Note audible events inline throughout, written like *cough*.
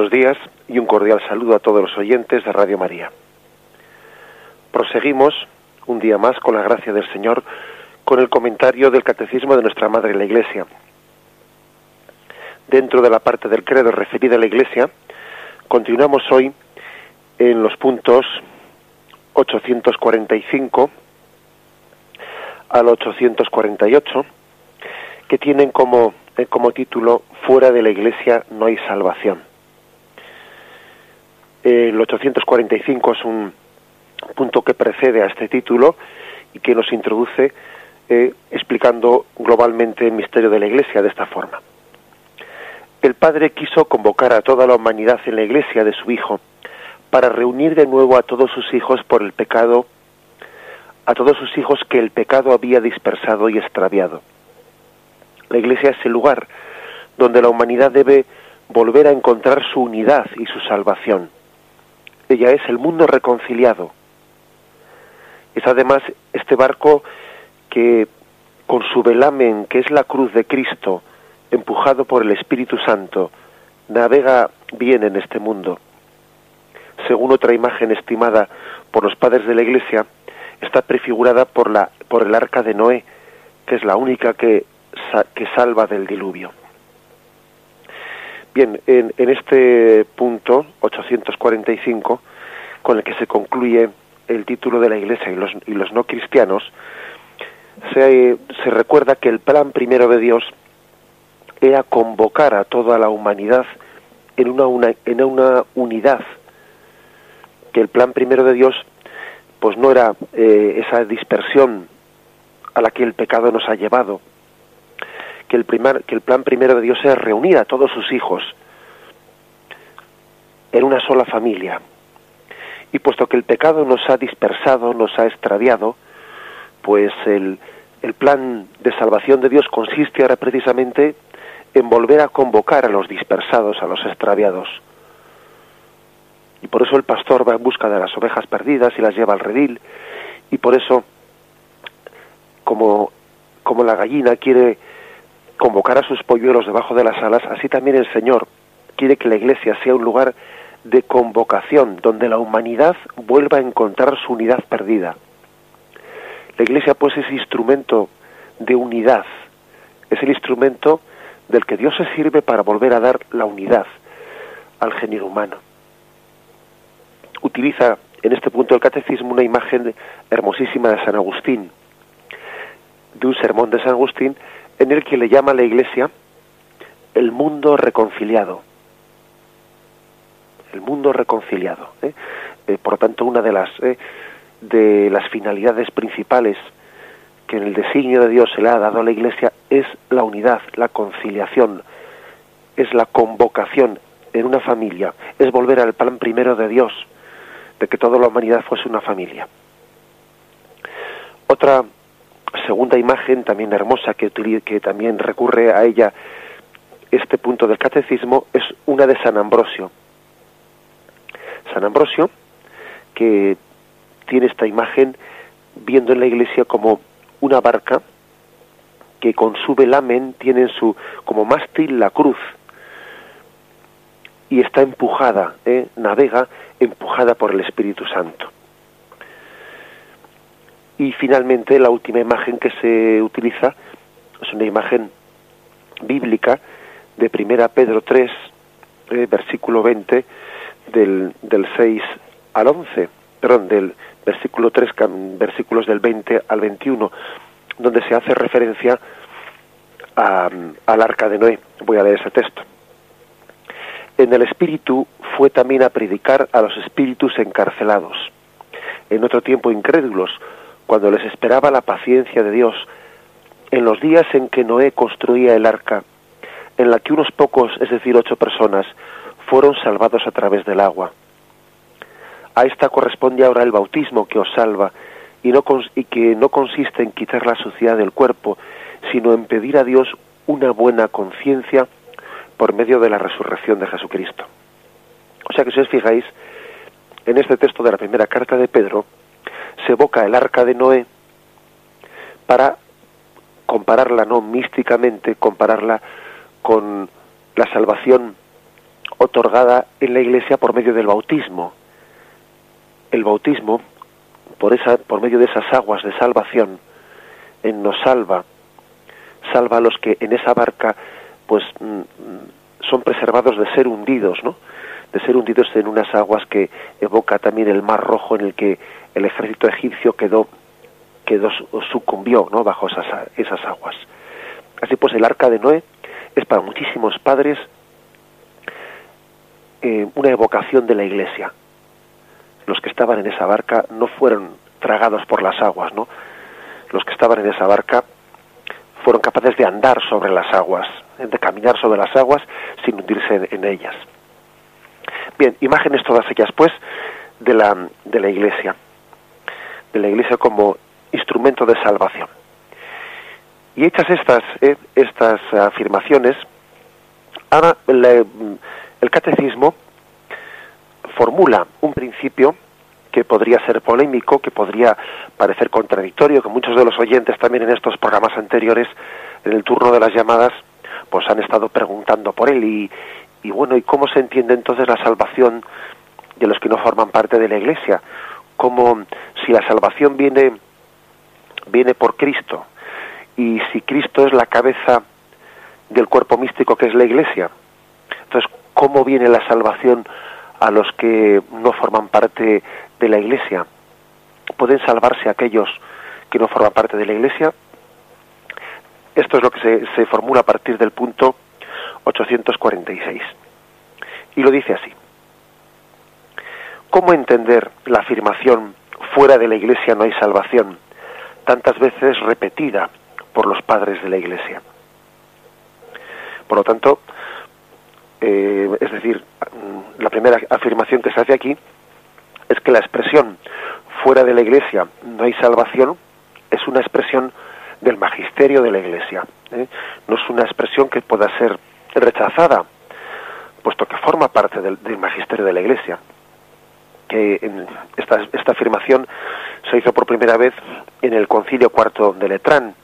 buenos días y un cordial saludo a todos los oyentes de Radio María. Proseguimos un día más con la gracia del Señor con el comentario del Catecismo de nuestra Madre la Iglesia. Dentro de la parte del credo referida a la Iglesia, continuamos hoy en los puntos 845 al 848, que tienen como, eh, como título Fuera de la Iglesia no hay salvación. El 845 es un punto que precede a este título y que nos introduce eh, explicando globalmente el misterio de la Iglesia de esta forma. El Padre quiso convocar a toda la humanidad en la Iglesia de su Hijo para reunir de nuevo a todos sus hijos por el pecado, a todos sus hijos que el pecado había dispersado y extraviado. La Iglesia es el lugar donde la humanidad debe volver a encontrar su unidad y su salvación. Ella es el mundo reconciliado. Es además este barco que con su velamen, que es la cruz de Cristo, empujado por el Espíritu Santo, navega bien en este mundo según otra imagen estimada por los padres de la Iglesia, está prefigurada por, la, por el arca de Noé, que es la única que, que salva del diluvio. Bien, en, este punto 845, con el que se concluye el título de la Iglesia y los, no cristianos, se, recuerda que el plan primero de Dios era convocar a toda la humanidad en una, una, en una unidad que el plan primero de Dios pues no era eh, esa dispersión a la que el pecado nos ha llevado, que el, primer, que el plan primero de Dios es reunir a todos sus hijos en una sola familia. Y puesto que el pecado nos ha dispersado, nos ha extraviado, pues el, el plan de salvación de Dios consiste ahora precisamente en volver a convocar a los dispersados, a los extraviados y por eso el pastor va en busca de las ovejas perdidas y las lleva al redil y por eso como como la gallina quiere convocar a sus polluelos debajo de las alas, así también el Señor quiere que la iglesia sea un lugar de convocación donde la humanidad vuelva a encontrar su unidad perdida. La iglesia pues es instrumento de unidad, es el instrumento del que Dios se sirve para volver a dar la unidad al género humano utiliza en este punto del catecismo una imagen hermosísima de San Agustín, de un sermón de San Agustín, en el que le llama a la Iglesia el mundo reconciliado. El mundo reconciliado. ¿eh? Eh, por lo tanto, una de las, eh, de las finalidades principales que en el designio de Dios se le ha dado a la Iglesia es la unidad, la conciliación, es la convocación en una familia, es volver al plan primero de Dios, de que toda la humanidad fuese una familia. Otra segunda imagen también hermosa que, también recurre a ella este punto del catecismo es una de San Ambrosio. San Ambrosio, que tiene esta imagen viendo en la iglesia como una barca que con su velamen tiene su como mástil la cruz y está empujada, ¿eh? navega empujada por el Espíritu Santo. Y finalmente la última imagen que se utiliza es una imagen bíblica de Primera Pedro 3, eh, versículo 20, del, del 6 al 11, perdón, del versículo 3, versículos del 20 al 21, donde se hace referencia al arca de Noé. Voy a leer ese texto en el Espíritu fue también a predicar a los espíritus encarcelados, en otro tiempo incrédulos, cuando les esperaba la paciencia de Dios, en los días en que Noé construía el arca, en la que unos pocos, es decir, ocho personas, fueron salvados a través del agua. A esta corresponde ahora el bautismo que os salva y, no, y que no consiste en quitar la suciedad del cuerpo, sino en pedir a Dios una buena conciencia por medio de la resurrección de Jesucristo. O sea que si os fijáis, en este texto de la primera carta de Pedro, se evoca el arca de Noé para compararla no místicamente, compararla con la salvación otorgada en la Iglesia por medio del bautismo. El bautismo, por, esa, por medio de esas aguas de salvación, en nos salva, salva a los que en esa barca pues mm, son preservados de ser hundidos, ¿no? De ser hundidos en unas aguas que evoca también el Mar Rojo en el que el ejército egipcio quedó quedó sucumbió, ¿no? Bajo esas esas aguas. Así pues el arca de Noé es para muchísimos padres eh, una evocación de la iglesia. Los que estaban en esa barca no fueron tragados por las aguas, ¿no? Los que estaban en esa barca fueron capaces de andar sobre las aguas, de caminar sobre las aguas sin hundirse en, ellas. Bien, imágenes todas ellas, pues, de la, de la Iglesia, de la Iglesia como instrumento de salvación. Y hechas estas, eh, estas afirmaciones, ahora el catecismo formula un principio que podría ser polémico, que podría parecer contradictorio, que muchos de los oyentes también en estos programas anteriores, en el turno de las llamadas, pues han estado preguntando por él y, y bueno, ¿y cómo se entiende entonces la salvación de los que no forman parte de la Iglesia? Como si la salvación viene viene por Cristo y si Cristo es la cabeza del cuerpo místico que es la Iglesia, entonces ¿cómo viene la salvación a los que no forman parte de la Iglesia? ¿Pueden salvarse aquellos que no forman parte de la Iglesia? Esto es lo que se, se formula a partir del punto 846. Y lo dice así. ¿Cómo entender la afirmación fuera de la Iglesia no hay salvación, tantas veces repetida por los padres de la Iglesia? Por lo tanto, eh, es decir, la primera afirmación que se hace aquí es que la expresión fuera de la Iglesia no hay salvación es una expresión del magisterio de la Iglesia. ¿eh? No es una expresión que pueda ser rechazada, puesto que forma parte del, magisterio de la Iglesia. Que esta, esta, afirmación se hizo por primera vez en el Concilio Cuarto de Letrán,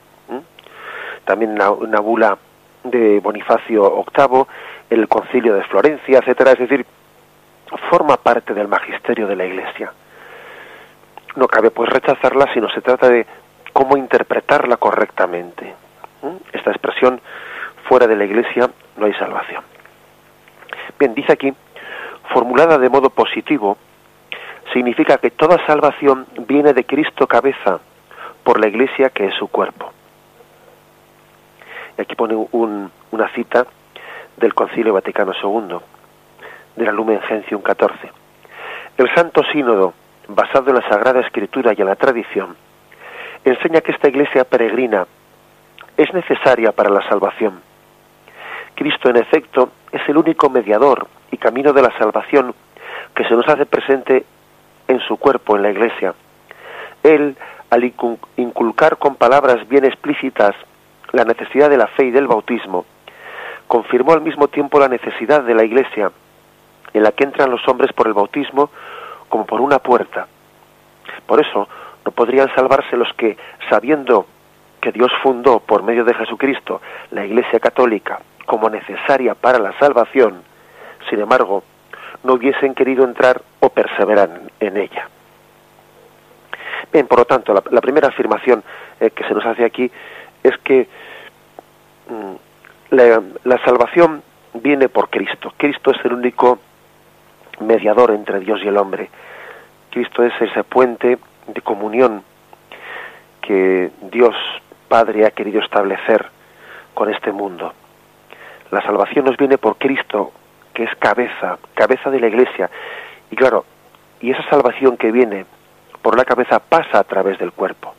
también en una bula de Bonifacio VIII, el Concilio de Florencia, etcétera. Es decir, forma parte del magisterio de la Iglesia. No cabe pues rechazarla, sino se trata de cómo interpretarla correctamente. Esta expresión, fuera de la Iglesia no hay salvación. Bien, dice aquí, formulada de modo positivo, significa que toda salvación viene de Cristo cabeza por la Iglesia que es su cuerpo. Y aquí pone una cita del Concilio Vaticano II, de la Lumen Gentium 14. El Santo Sínodo, basado en la Sagrada Escritura y en la tradición, enseña que esta iglesia peregrina es necesaria para la salvación. Cristo, en efecto, es el único mediador y camino de la salvación que se nos hace presente en su cuerpo, en la iglesia. Él, al inculcar con palabras bien explícitas la necesidad de la fe y del bautismo, confirmó al mismo tiempo la necesidad de la iglesia, en la que entran los hombres por el bautismo como por una puerta. Por eso, no podrían salvarse los que, sabiendo que Dios fundó por medio de Jesucristo la Iglesia Católica como necesaria para la salvación, sin embargo, no hubiesen querido entrar o perseverar en ella. Bien, por lo tanto, la, primera afirmación eh, que se nos hace aquí es que mm, la salvación viene por Cristo. Cristo es el único mediador entre Dios y el hombre. Cristo es ese puente de comunión que Dios Padre ha querido establecer con este mundo. La salvación nos viene por Cristo, que es cabeza, cabeza de la iglesia. Y claro, y esa salvación que viene por la cabeza pasa a través del cuerpo.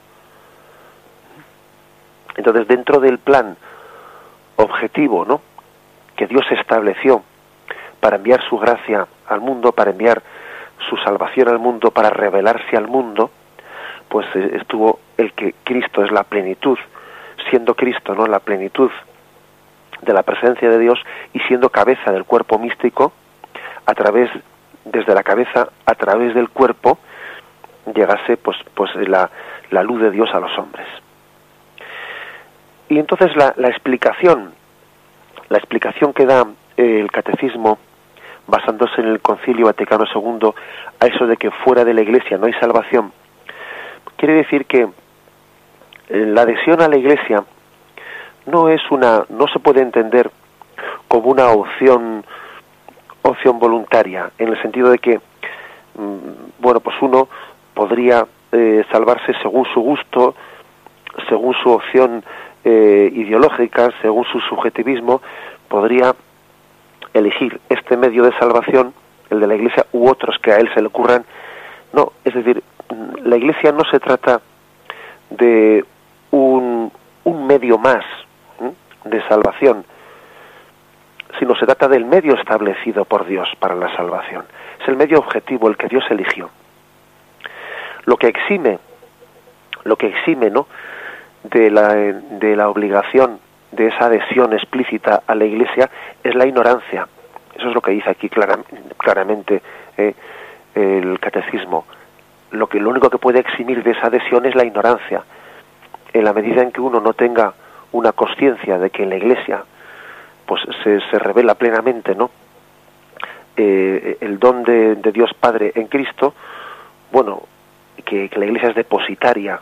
Entonces, dentro del plan objetivo, ¿no? que Dios estableció para enviar su gracia al mundo, para enviar su salvación al mundo, para revelarse al mundo, pues eh, estuvo el que Cristo es la plenitud, siendo Cristo, ¿no? La plenitud de la presencia de Dios y siendo cabeza del cuerpo místico, a través, desde la cabeza, a través del cuerpo, llegase pues, pues la, la luz de Dios a los hombres. Y entonces la, la explicación, la explicación que da el catecismo basándose en el Concilio Vaticano II, a eso de que fuera de la Iglesia no hay salvación, quiere decir que eh, la adhesión a la Iglesia no es una, no se puede entender como una opción, opción voluntaria, en el sentido de que, mm, bueno, pues uno podría eh, salvarse según su gusto, según su opción eh, ideológica, según su subjetivismo, podría elegir este medio de salvación, el de la Iglesia, u otros que a él se le ocurran. No, es decir, la Iglesia no se trata de un, un medio más de salvación, sino se trata del medio establecido por Dios para la salvación. Es el medio objetivo, el que Dios eligió. Lo que exime, lo que exime, ¿no? De la, de la obligación de esa adhesión explícita a la Iglesia es la ignorancia. Eso es lo que dice aquí claramente eh, el catecismo. Lo que lo único que puede eximir de esa adhesión es la ignorancia. En la medida en que uno no tenga una conciencia de que en la Iglesia pues se, se revela plenamente, ¿no? Eh, el don de, Dios Padre en Cristo, bueno, que, la Iglesia es depositaria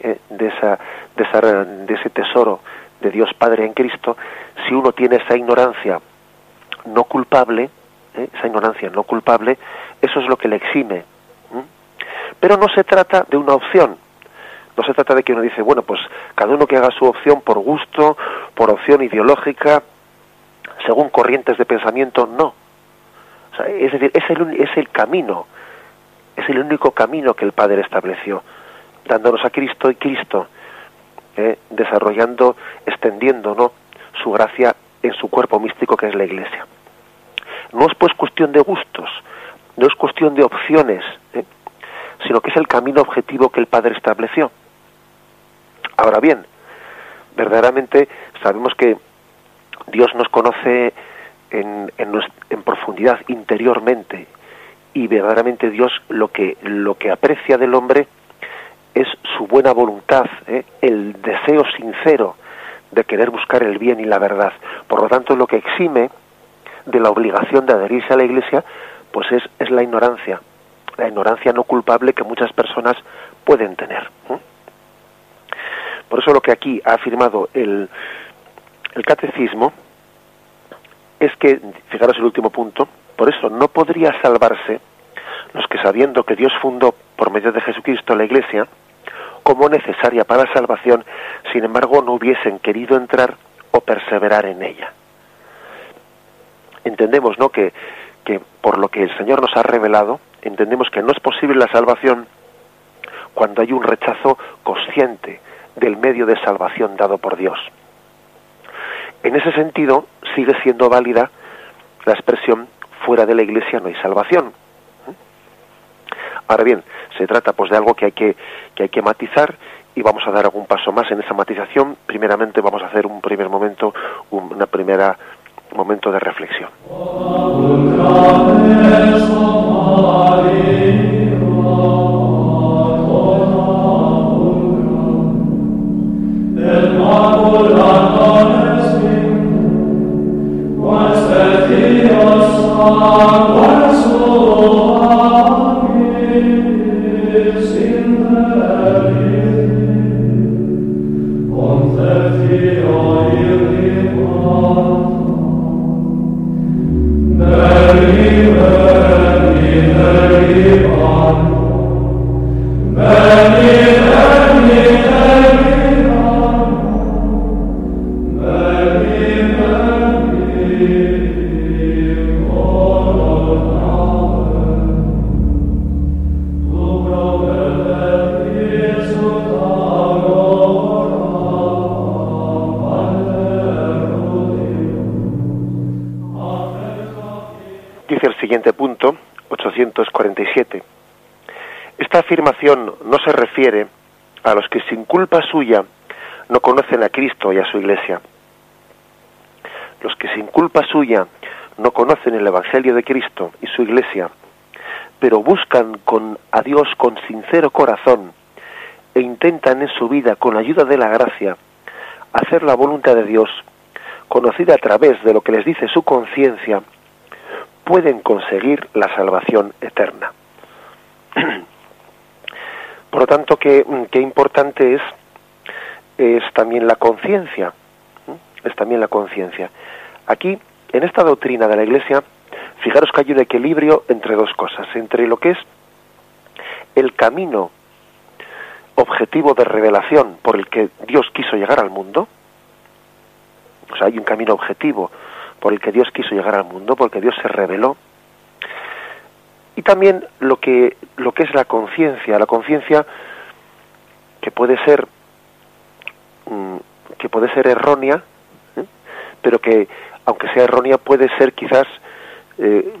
eh, de, esa, de, esa, de ese tesoro de Dios Padre en Cristo, si uno tiene esa ignorancia no culpable, ¿eh? esa ignorancia no culpable, eso es lo que le exime. Pero no se trata de una opción, no se trata de que uno dice, bueno, pues cada uno que haga su opción por gusto, por opción ideológica, según corrientes de pensamiento, no. es decir, es el, es el camino, es el único camino que el Padre estableció, dándonos a Cristo y Cristo, ¿eh? desarrollando, extendiendo su gracia en su cuerpo místico que es la Iglesia. No es pues cuestión de gustos, no es cuestión de opciones, ¿eh? sino que es el camino objetivo que el Padre estableció. Ahora bien, verdaderamente sabemos que Dios nos conoce en, profundidad interiormente y verdaderamente Dios lo que lo que aprecia del hombre es su buena voluntad, ¿eh? el deseo sincero de querer buscar el bien y la verdad. Por lo tanto, lo que exime de la obligación de adherirse a la Iglesia, pues es, es la ignorancia, la ignorancia no culpable que muchas personas pueden tener. Por eso lo que aquí ha afirmado el, el catecismo es que, fijaros el último punto, por eso no podría salvarse los que sabiendo que Dios fundó por medio de Jesucristo la Iglesia como necesaria para salvación, sin embargo no hubiesen querido entrar o perseverar en ella. Entendemos, ¿no? Que, que por lo que el Señor nos ha revelado, entendemos que no es posible la salvación cuando hay un rechazo consciente del medio de salvación dado por Dios. En ese sentido, sigue siendo válida la expresión fuera de la iglesia no hay salvación. Ahora bien, se trata pues de algo que hay que, que hay que matizar y vamos a dar algún paso más en esa matización. Primeramente vamos a hacer un primer momento, una primera momento de reflexión. Quas et quas amor sua Y a su Iglesia. Los que sin culpa suya no conocen el Evangelio de Cristo y su Iglesia, pero buscan con a Dios con sincero corazón e intentan en su vida, con ayuda de la gracia, hacer la voluntad de Dios, conocida a través de lo que les dice su conciencia, pueden conseguir la salvación eterna. *clears throat* Por lo tanto, qué, qué importante es, es también la conciencia, es también la conciencia. Aquí, en esta doctrina de la Iglesia, fijaros que hay un equilibrio entre dos cosas, entre lo que es el camino objetivo de revelación por el que Dios quiso llegar al mundo, o sea, hay un camino objetivo por el que Dios quiso llegar al mundo, porque Dios se reveló, y también lo que, lo que es la conciencia, la conciencia que puede ser que puede ser errónea, ¿eh? pero que aunque sea errónea puede ser quizás eh,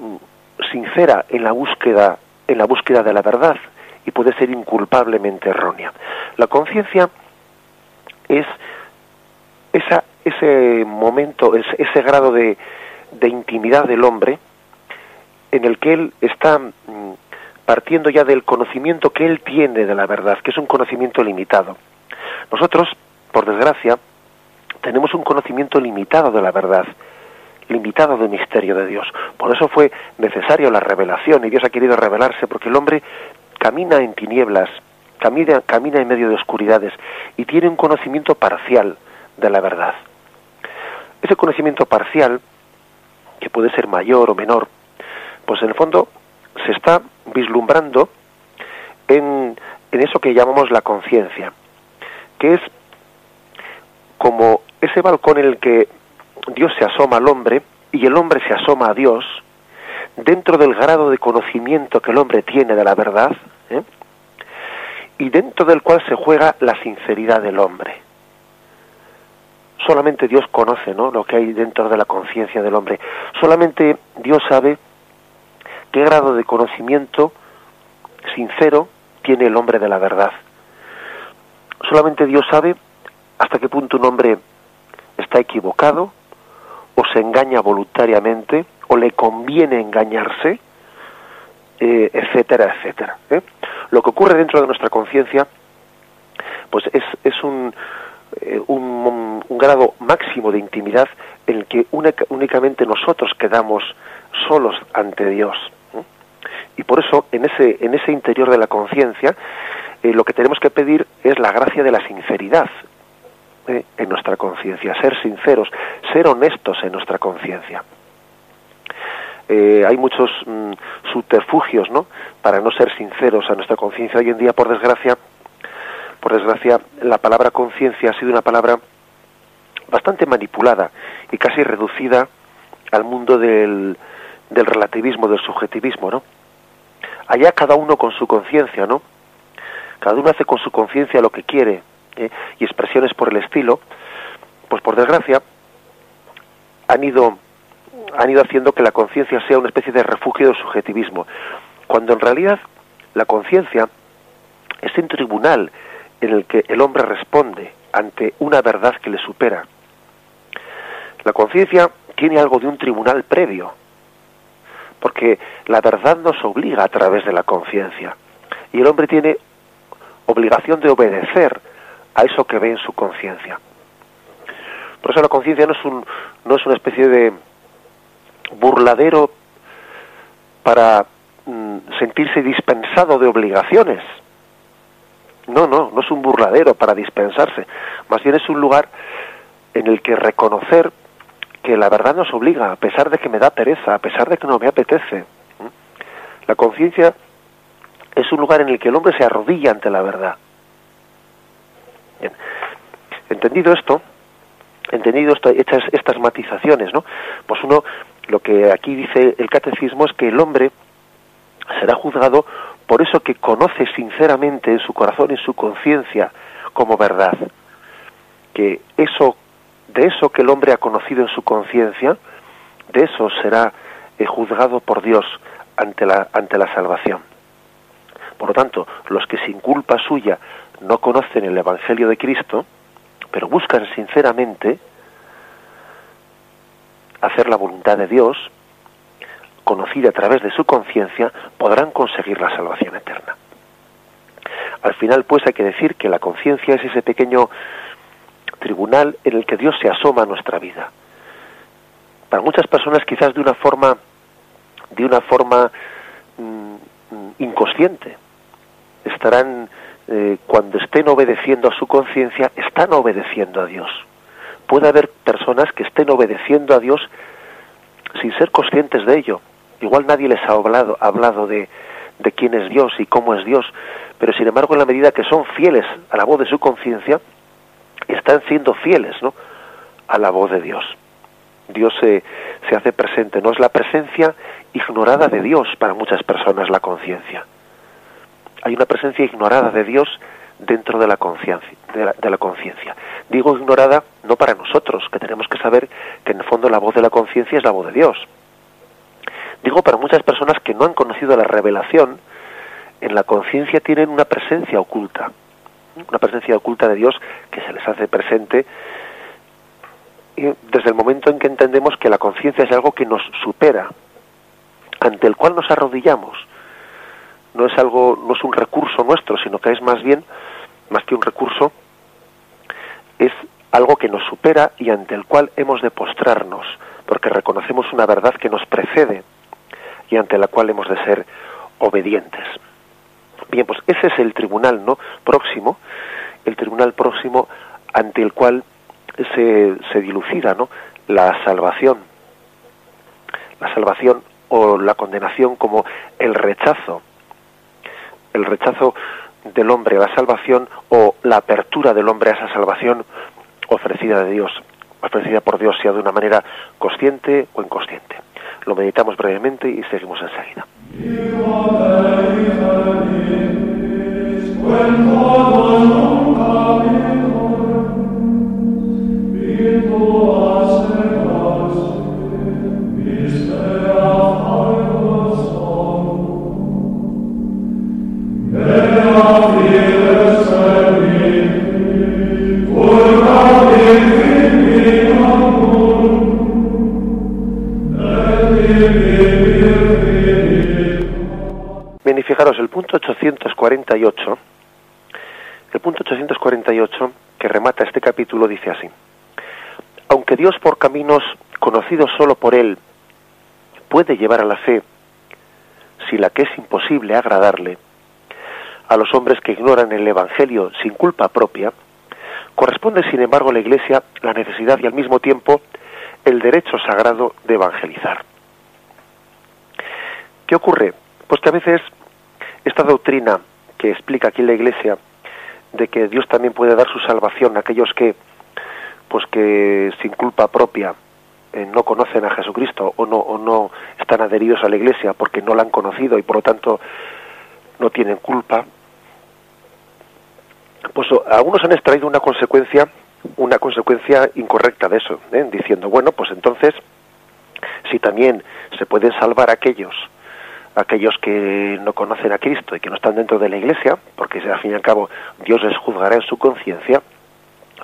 sincera en la búsqueda en la búsqueda de la verdad y puede ser inculpablemente errónea. La conciencia es esa, ese momento, ese grado de, de intimidad del hombre en el que él está mm, partiendo ya del conocimiento que él tiene de la verdad, que es un conocimiento limitado. Nosotros, por desgracia, tenemos un conocimiento limitado de la verdad, limitado del misterio de Dios. Por eso fue necesario la revelación y Dios ha querido revelarse porque el hombre camina en tinieblas, camina, camina en medio de oscuridades y tiene un conocimiento parcial de la verdad. Ese conocimiento parcial, que puede ser mayor o menor, pues en el fondo se está vislumbrando en, en eso que llamamos la conciencia, que es como ese balcón en el que Dios se asoma al hombre y el hombre se asoma a Dios, dentro del grado de conocimiento que el hombre tiene de la verdad, ¿eh? y dentro del cual se juega la sinceridad del hombre. Solamente Dios conoce ¿no? lo que hay dentro de la conciencia del hombre. Solamente Dios sabe qué grado de conocimiento sincero tiene el hombre de la verdad. Solamente Dios sabe hasta qué punto un hombre está equivocado o se engaña voluntariamente o le conviene engañarse, eh, etcétera, etcétera. ¿eh? Lo que ocurre dentro de nuestra conciencia, pues es, es un, eh, un, grado máximo de intimidad en el que únicamente nosotros quedamos solos ante Dios. Y por eso, en ese, en ese interior de la conciencia, lo que tenemos que pedir es la gracia de la sinceridad, en nuestra conciencia, ser sinceros, ser honestos en nuestra conciencia. Eh, hay muchos mm, subterfugios, ¿no? Para no ser sinceros a nuestra conciencia. Hoy en día, por desgracia, por desgracia, la palabra conciencia ha sido una palabra bastante manipulada y casi reducida al mundo del, del relativismo, del subjetivismo, ¿no? Allá cada uno con su conciencia, ¿no? Cada uno hace con su conciencia lo que quiere ¿eh? y expresiones por el estilo, pues por desgracia han ido han ido haciendo que la conciencia sea una especie de refugio del subjetivismo, cuando en realidad la conciencia es un tribunal en el que el hombre responde ante una verdad que le supera. La conciencia tiene algo de un tribunal previo, porque la verdad nos obliga a través de la conciencia, y el hombre tiene obligación de obedecer a eso que ve en su conciencia. Por eso la conciencia no es un, no es una especie de burladero para mm, sentirse dispensado de obligaciones. No, no, no es un burladero para dispensarse. Más bien es un lugar en el que reconocer que la verdad nos obliga, a pesar de que me da pereza, a pesar de que no me apetece. La conciencia es un lugar en el que el hombre se arrodilla ante la verdad. Entendido esto, entendido estas, estas matizaciones, ¿no? Pues uno, lo que aquí dice el catecismo es que el hombre será juzgado por eso que conoce sinceramente en su corazón, en su conciencia, como verdad. Que eso, de eso que el hombre ha conocido en su conciencia, de eso será eh, juzgado por Dios ante la, ante la salvación. Por lo tanto, los que sin culpa suya no conocen el Evangelio de Cristo, pero buscan sinceramente hacer la voluntad de Dios, conocida a través de su conciencia, podrán conseguir la salvación eterna. Al final, pues, hay que decir que la conciencia es ese pequeño tribunal en el que Dios se asoma a nuestra vida. Para muchas personas, quizás de una forma de una forma mm, mm, inconsciente. Estarán, eh, cuando estén obedeciendo a su conciencia, están obedeciendo a Dios. Puede haber personas que estén obedeciendo a Dios sin ser conscientes de ello. Igual nadie les ha hablado, hablado de, de quién es Dios y cómo es Dios, pero sin embargo en la medida que son fieles a la voz de su conciencia, están siendo fieles ¿no? a la voz de Dios. Dios se, se hace presente, no es la presencia ignorada de Dios para muchas personas la conciencia. Hay una presencia ignorada de Dios dentro de la conciencia. De la, conciencia. Digo ignorada no para nosotros, que tenemos que saber que en el fondo la voz de la conciencia es la voz de Dios. Digo para muchas personas que no han conocido la revelación, en la conciencia tienen una presencia oculta, una presencia oculta de Dios que se les hace presente desde el momento en que entendemos que la conciencia es algo que nos supera, ante el cual nos arrodillamos. No es algo, no es un recurso nuestro, sino que es más bien, más que un recurso, es algo que nos supera y ante el cual hemos de postrarnos, porque reconocemos una verdad que nos precede y ante la cual hemos de ser obedientes. Bien, pues ese es el tribunal, ¿no? Próximo, el tribunal próximo ante el cual se, se dilucida, ¿no? La salvación. La salvación o la condenación como el rechazo. El rechazo del hombre a la salvación o la apertura del hombre a esa salvación ofrecida de Dios, ofrecida por Dios, sea de una manera consciente o inconsciente. Lo meditamos brevemente y seguimos enseguida. Bien, y fijaros, el punto 848, el punto 848 que remata este capítulo dice así, aunque Dios por caminos conocidos solo por Él puede llevar a la fe, si la que es imposible agradarle, a los hombres que ignoran el Evangelio sin culpa propia, corresponde sin embargo a la Iglesia la necesidad y al mismo tiempo el derecho sagrado de evangelizar. ¿Qué ocurre? Pues que a veces esta doctrina que explica aquí la Iglesia de que Dios también puede dar su salvación a aquellos que, pues que sin culpa propia eh, no conocen a Jesucristo o no, o no están adheridos a la Iglesia porque no la han conocido y por lo tanto no tienen culpa, pues algunos han extraído una consecuencia, una consecuencia incorrecta de eso, ¿eh? diciendo, bueno, pues entonces, si también se pueden salvar aquellos aquellos que no conocen a Cristo y que no están dentro de la Iglesia, porque al fin y al cabo Dios les juzgará en su conciencia,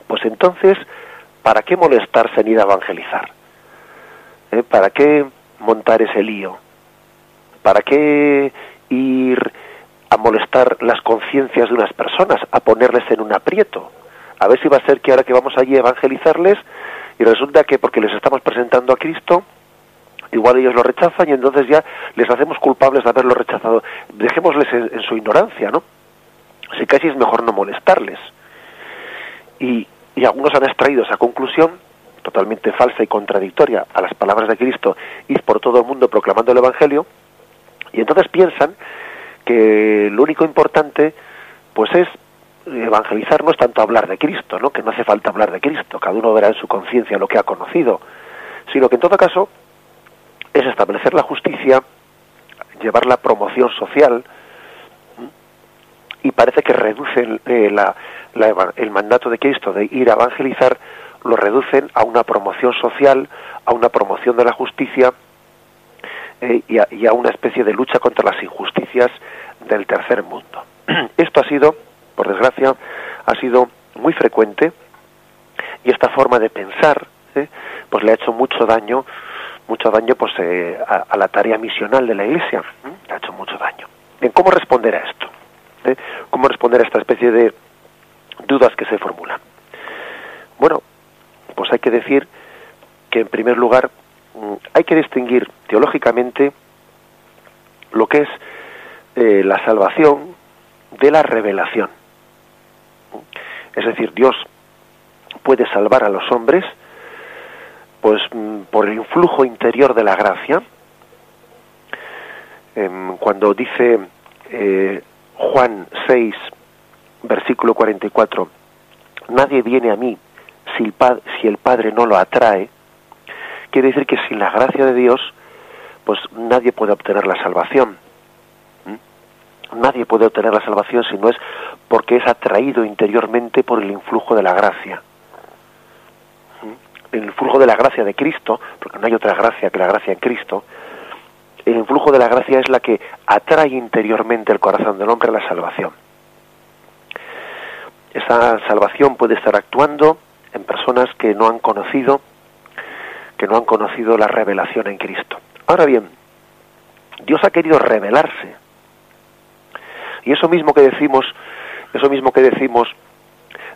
pues entonces, ¿para qué molestarse en ir a evangelizar? ¿Eh? ¿Para qué montar ese lío? ¿Para qué ir a molestar las conciencias de unas personas, a ponerles en un aprieto? A ver si va a ser que ahora que vamos allí a evangelizarles y resulta que porque les estamos presentando a Cristo, igual ellos lo rechazan y entonces ya les hacemos culpables de haberlo rechazado. Dejémosles en, su ignorancia, ¿no? Así casi es mejor no molestarles. Y, y algunos han extraído esa conclusión totalmente falsa y contradictoria a las palabras de Cristo, ir por todo el mundo proclamando el Evangelio, y entonces piensan que lo único importante pues es evangelizar no es tanto hablar de Cristo, ¿no? que no hace falta hablar de Cristo, cada uno verá en su conciencia lo que ha conocido, sino que en todo caso es establecer la justicia, llevar la promoción social, y parece que reducen eh, el mandato de Cristo de ir a evangelizar, lo reducen a una promoción social, a una promoción de la justicia eh, y, a, y, a, una especie de lucha contra las injusticias del tercer mundo. *clears throat* Esto ha sido, por desgracia, ha sido muy frecuente y esta forma de pensar ¿eh? pues le ha hecho mucho daño mucho daño pues eh, a, la tarea misional de la Iglesia. Le ha hecho mucho daño. Bien, ¿cómo responder a esto? ¿Eh? ¿Cómo responder a esta especie de dudas que se formulan? Bueno, pues hay que decir que en primer lugar mm, hay que distinguir teológicamente lo que es eh, la salvación de la revelación. Es decir, Dios puede salvar a los hombres pues mm, por el influjo interior de la gracia. Em, cuando dice eh, Juan 6, versículo 44, nadie viene a mí si el, Padre no lo atrae, quiere decir que sin la gracia de Dios, pues nadie puede obtener la salvación. ¿Mm? Nadie puede obtener la salvación si no es porque es atraído interiormente por el influjo de la gracia. El influjo de la gracia de Cristo, porque no hay otra gracia que la gracia en Cristo, el influjo de la gracia es la que atrae interiormente el corazón del hombre a la salvación. Esa salvación puede estar actuando en personas que no han conocido que no han conocido la revelación en Cristo. Ahora bien, Dios ha querido revelarse. Y eso mismo que decimos, eso mismo que decimos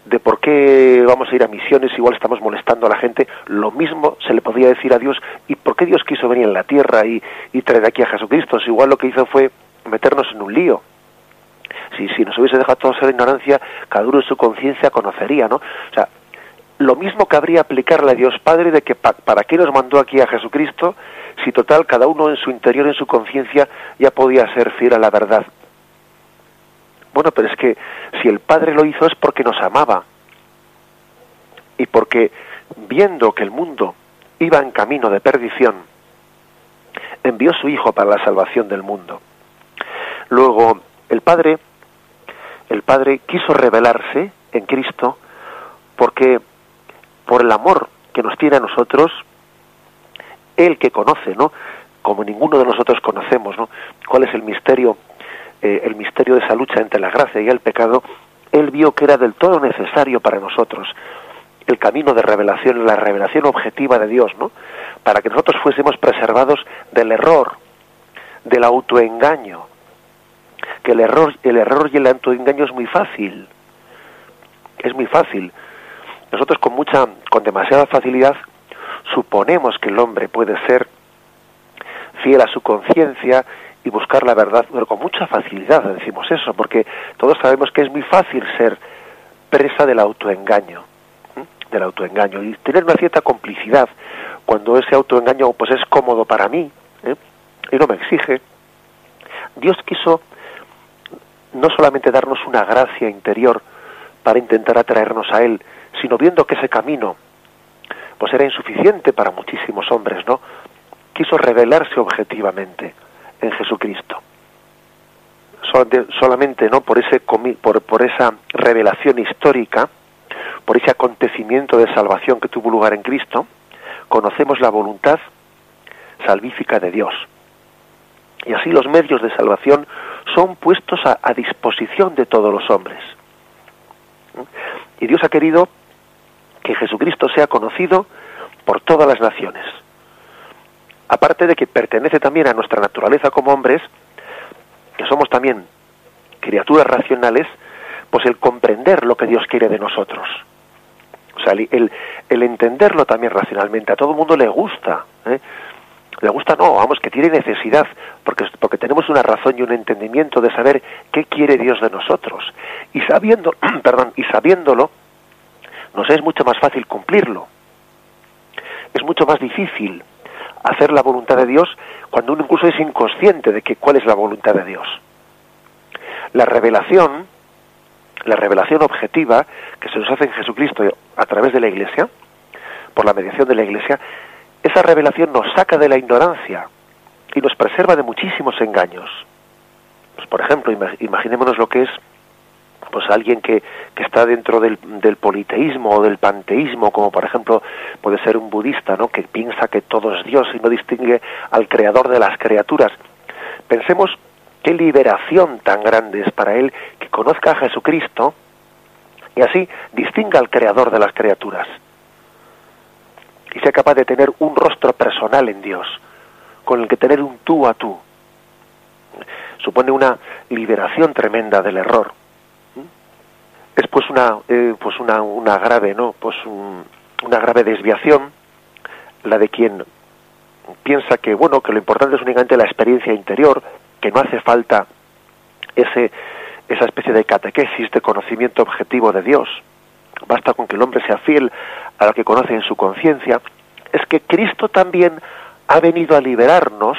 de por qué vamos a ir a misiones, igual estamos molestando a la gente, lo mismo se le podría decir a Dios, ¿y por qué Dios quiso venir en la tierra y, y traer aquí a Jesucristo? Si igual lo que hizo fue meternos en un lío. Si, si nos hubiese dejado todos en ignorancia, cada uno en su conciencia conocería, ¿no? O sea, lo mismo cabría aplicarle a Dios Padre de que para qué nos mandó aquí a Jesucristo, si total cada uno en su interior, en su conciencia, ya podía ser fiel a la verdad. Bueno, pero es que si el Padre lo hizo es porque nos amaba y porque viendo que el mundo iba en camino de perdición, envió su Hijo para la salvación del mundo. Luego, el Padre, el Padre quiso revelarse en Cristo porque por el amor que nos tiene a nosotros, Él que conoce, ¿no? Como ninguno de nosotros conocemos, ¿no? ¿Cuál es el misterio, eh, el misterio de esa lucha entre la gracia y el pecado? Él vio que era del todo necesario para nosotros el camino de revelación, la revelación objetiva de Dios, ¿no? Para que nosotros fuésemos preservados del error, del autoengaño. Que el error, el error y el autoengaño es muy fácil. Es muy fácil nosotros con mucha, con demasiada facilidad suponemos que el hombre puede ser fiel a su conciencia y buscar la verdad, pero con mucha facilidad decimos eso, porque todos sabemos que es muy fácil ser presa del autoengaño, del autoengaño y tener una cierta complicidad cuando ese autoengaño pues es cómodo para mí ¿eh? y no me exige. Dios quiso no solamente darnos una gracia interior para intentar atraernos a Él, sino viendo que ese camino pues era insuficiente para muchísimos hombres, ¿no? Quiso revelarse objetivamente en Jesucristo. Solamente, ¿no? Por ese por, por esa revelación histórica, por ese acontecimiento de salvación que tuvo lugar en Cristo, conocemos la voluntad salvífica de Dios. Y así los medios de salvación son puestos a disposición de todos los hombres. Y Dios ha querido que Jesucristo sea conocido por todas las naciones. Aparte de que pertenece también a nuestra naturaleza como hombres, que somos también criaturas racionales, pues el comprender lo que Dios quiere de nosotros. O sea, el, el entenderlo también racionalmente. A todo el mundo le gusta. ¿eh? Le gusta, no, vamos, que tiene necesidad, porque, porque tenemos una razón y un entendimiento de saber qué quiere Dios de nosotros. Y sabiendo, *clears throat* perdón, y sabiéndolo, nos es mucho más fácil cumplirlo. Es mucho más difícil hacer la voluntad de Dios cuando uno incluso es inconsciente de que cuál es la voluntad de Dios. La revelación, la revelación objetiva que se nos hace en Jesucristo a través de la Iglesia, por la mediación de la Iglesia, esa revelación nos saca de la ignorancia y nos preserva de muchísimos engaños. Pues, por ejemplo, imaginémonos lo que es pues alguien que, que está dentro del, politeísmo o del panteísmo, como por ejemplo puede ser un budista, ¿no? que piensa que todo es Dios y no distingue al creador de las criaturas. Pensemos qué liberación tan grande es para él que conozca a Jesucristo y así distinga al creador de las criaturas y sea capaz de tener un rostro personal en Dios, con el que tener un tú a tú. Supone una liberación tremenda del error es pues una eh, pues una, una grave no pues una grave desviación la de quien piensa que bueno que lo importante es únicamente la experiencia interior que no hace falta ese, esa especie de catequesis, de conocimiento objetivo de Dios. Basta con que el hombre sea fiel a lo que conoce en su conciencia. Es que Cristo también ha venido a liberarnos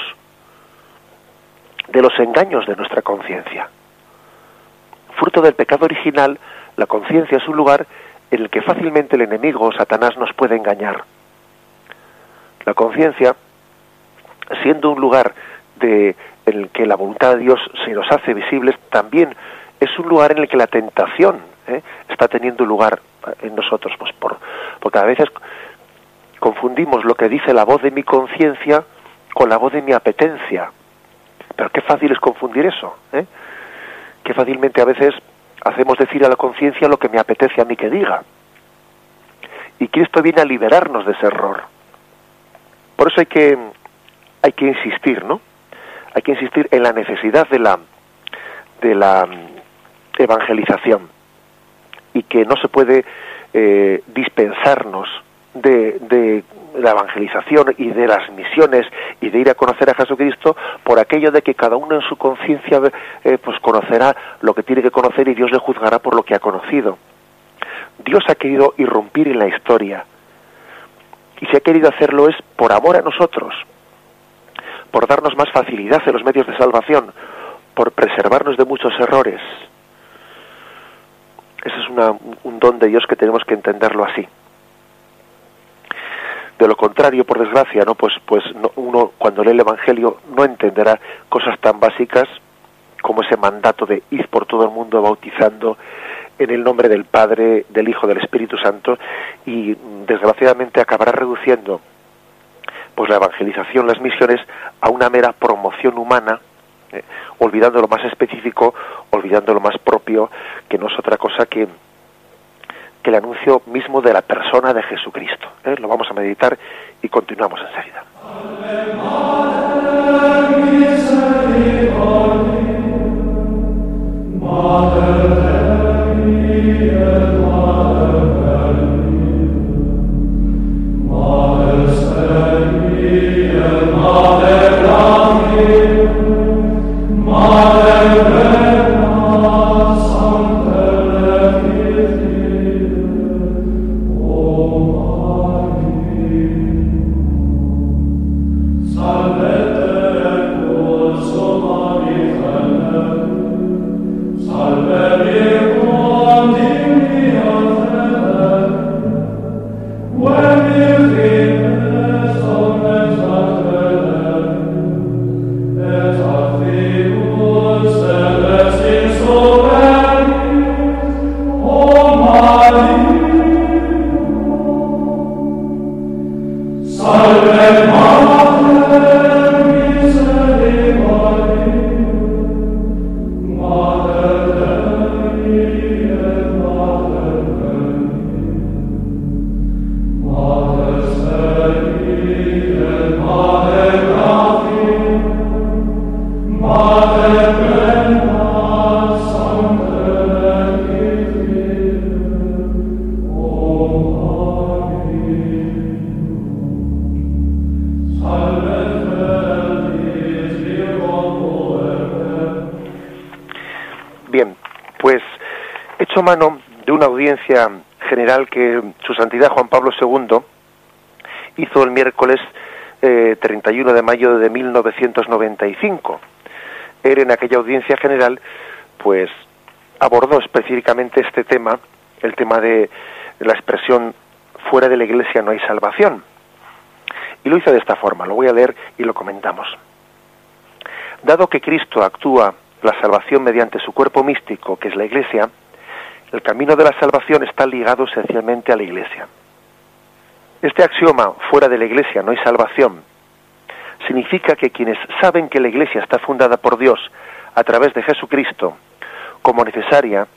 de los engaños de nuestra conciencia. Fruto del pecado original, la conciencia es un lugar en el que fácilmente el enemigo, Satanás, nos puede engañar. La conciencia, siendo un lugar de, en el que la voluntad de Dios se nos hace visibles, también es un lugar en el que la tentación ¿eh? está teniendo lugar en nosotros, pues por, porque a veces confundimos lo que dice la voz de mi conciencia con la voz de mi apetencia. Pero qué fácil es confundir eso, ¿eh? Qué fácilmente a veces hacemos decir a la conciencia lo que me apetece a mí que diga. Y Cristo viene a liberarnos de ese error. Por eso hay que hay que insistir, ¿no? Hay que insistir en la necesidad de la de la mm, evangelización y que no se puede eh, dispensarnos de, la evangelización y de las misiones y de ir a conocer a Jesucristo por aquello de que cada uno en su conciencia eh, pues conocerá lo que tiene que conocer y Dios le juzgará por lo que ha conocido. Dios ha querido irrumpir en la historia y si ha querido hacerlo es por amor a nosotros, por darnos más facilidad en los medios de salvación, por preservarnos de muchos errores. Ese es un don de Dios que tenemos que entenderlo así. De lo contrario, por desgracia, no, pues, pues uno cuando lee el Evangelio no entenderá cosas tan básicas como ese mandato de ir por todo el mundo bautizando en el nombre del Padre, del Hijo, del Espíritu Santo y desgraciadamente acabará reduciendo pues la evangelización, las misiones a una mera promoción humana, eh, olvidando lo más específico, olvidando lo más propio, que no es otra cosa que el anuncio mismo de la persona de Jesucristo. ¿eh? Lo vamos a meditar y continuamos enseguida. mano santidad Juan Pablo II hizo el miércoles 31 eh, de mayo de 1995. Él en aquella audiencia general pues abordó específicamente este tema, el tema de la expresión fuera de la iglesia no hay salvación. Y lo hizo de esta forma, lo voy a leer y lo comentamos. Dado que Cristo actúa la salvación mediante su cuerpo místico, que es la iglesia, el camino de la salvación está ligado esencialmente a la Iglesia. Este axioma, fuera de la Iglesia no hay salvación, significa que quienes saben que la Iglesia está fundada por Dios a través de Jesucristo como necesaria,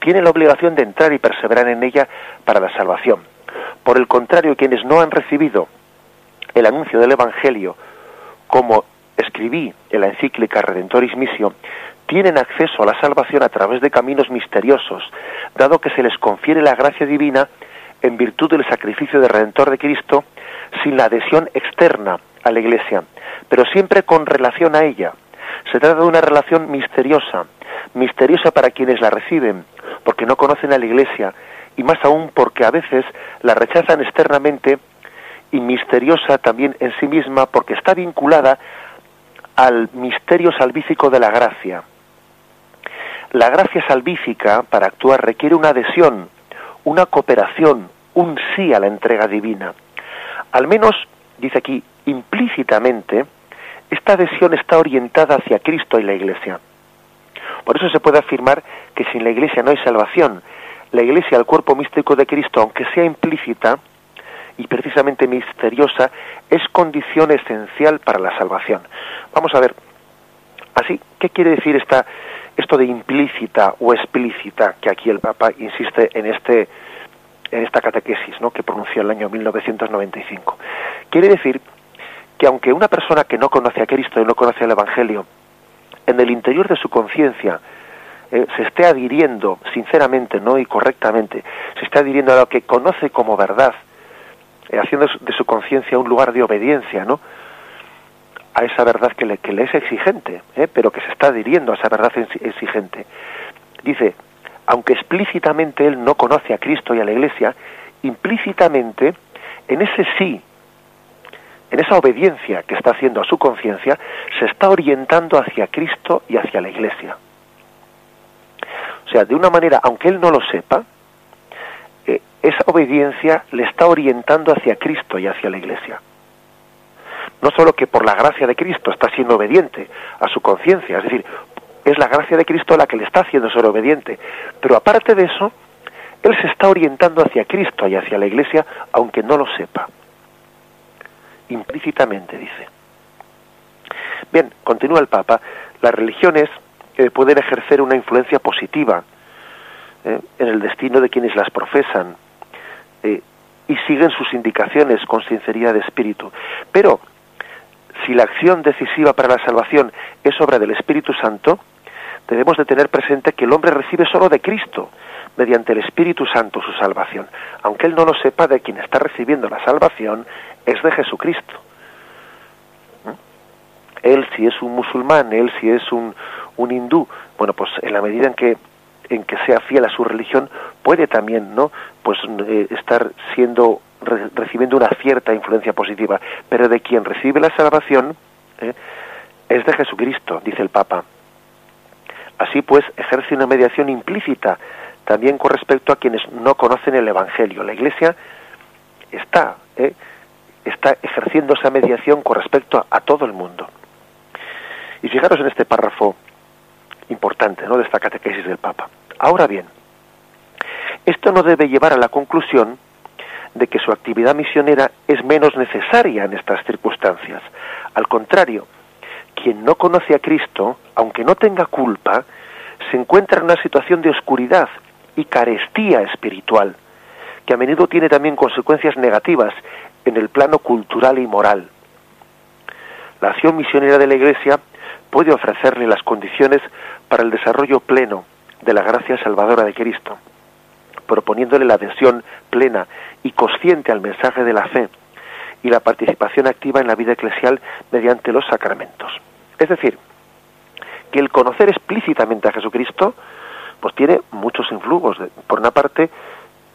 tienen la obligación de entrar y perseverar en ella para la salvación. Por el contrario, quienes no han recibido el anuncio del Evangelio, como escribí en la encíclica Redentoris Missio, tienen acceso a la salvación a través de caminos misteriosos, dado que se les confiere la gracia divina en virtud del sacrificio de Redentor de Cristo, sin la adhesión externa a la Iglesia, pero siempre con relación a ella, Se trata de una relación misteriosa, misteriosa para quienes la reciben, porque no conocen a la Iglesia, y más aún porque a veces la rechazan externamente y misteriosa también en sí misma porque está vinculada al misterio salvífico de la gracia. La gracia salvífica para actuar requiere una adhesión, una cooperación, un sí a la entrega divina. Al menos, dice aquí, implícitamente, esta adhesión está orientada hacia Cristo y la Iglesia. Por eso se puede afirmar que sin la Iglesia no hay salvación. La Iglesia, el cuerpo místico de Cristo, aunque sea implícita y precisamente misteriosa, es condición esencial para la salvación. Vamos a ver, así, ¿qué quiere decir esta, esto de implícita o explícita que aquí el Papa insiste en este en esta catequesis ¿no? que pronunció el año 1995. Quiere decir que aunque una persona que no conoce a Cristo y no conoce el Evangelio, en el interior de su conciencia eh, se esté adhiriendo sinceramente no y correctamente, se esté adhiriendo a lo que conoce como verdad, eh, haciendo de su conciencia un lugar de obediencia, ¿no? A esa verdad que le, es exigente, ¿eh? pero que se está adhiriendo a esa verdad exigente. Dice, aunque explícitamente él no conoce a Cristo y a la Iglesia, implícitamente, en ese sí, en esa obediencia que está haciendo a su conciencia, se está orientando hacia Cristo y hacia la Iglesia. O sea, de una manera, aunque él no lo sepa, eh, esa obediencia le está orientando hacia Cristo y hacia la Iglesia. No solo que por la gracia de Cristo está siendo obediente a su conciencia, es decir, es la gracia de Cristo la que le está haciendo ser obediente. Pero aparte de eso, él se está orientando hacia Cristo y hacia la Iglesia, aunque no lo sepa. Implícitamente, dice. Bien, continúa el Papa, las religiones eh, pueden ejercer una influencia positiva eh, en el destino de quienes las profesan eh, y siguen sus indicaciones con sinceridad de espíritu. Pero si la acción decisiva para la salvación es obra del Espíritu Santo, debemos de tener presente que el hombre recibe solo de Cristo, mediante el Espíritu Santo, su salvación. Aunque él no lo sepa, de quien está recibiendo la salvación es de Jesucristo. ¿Mm? Él si es un musulmán, él si es un, un hindú, bueno, pues en la medida en que en que sea fiel a su religión puede también, ¿no? Pues eh, estar siendo recibiendo una cierta influencia positiva, pero de quien recibe la salvación ¿eh? es de Jesucristo, dice el Papa. Así pues, ejerce una mediación implícita también con respecto a quienes no conocen el Evangelio. La Iglesia está, ¿eh? está ejerciendo esa mediación con respecto a, todo el mundo. Y fijaros en este párrafo importante ¿no? de esta catequesis del Papa. Ahora bien, esto no debe llevar a la conclusión de que su actividad misionera es menos necesaria en estas circunstancias. Al contrario, quien no conoce a Cristo, aunque no tenga culpa, se encuentra en una situación de oscuridad y carestía espiritual, que a menudo tiene también consecuencias negativas en el plano cultural y moral. La acción misionera de la Iglesia puede ofrecerle las condiciones para el desarrollo pleno de la gracia salvadora de Cristo, proponiéndole la adhesión plena y consciente al mensaje de la fe y la participación activa en la vida eclesial mediante los sacramentos. Es decir, que el conocer explícitamente a Jesucristo, pues tiene muchos influjos. Por una parte,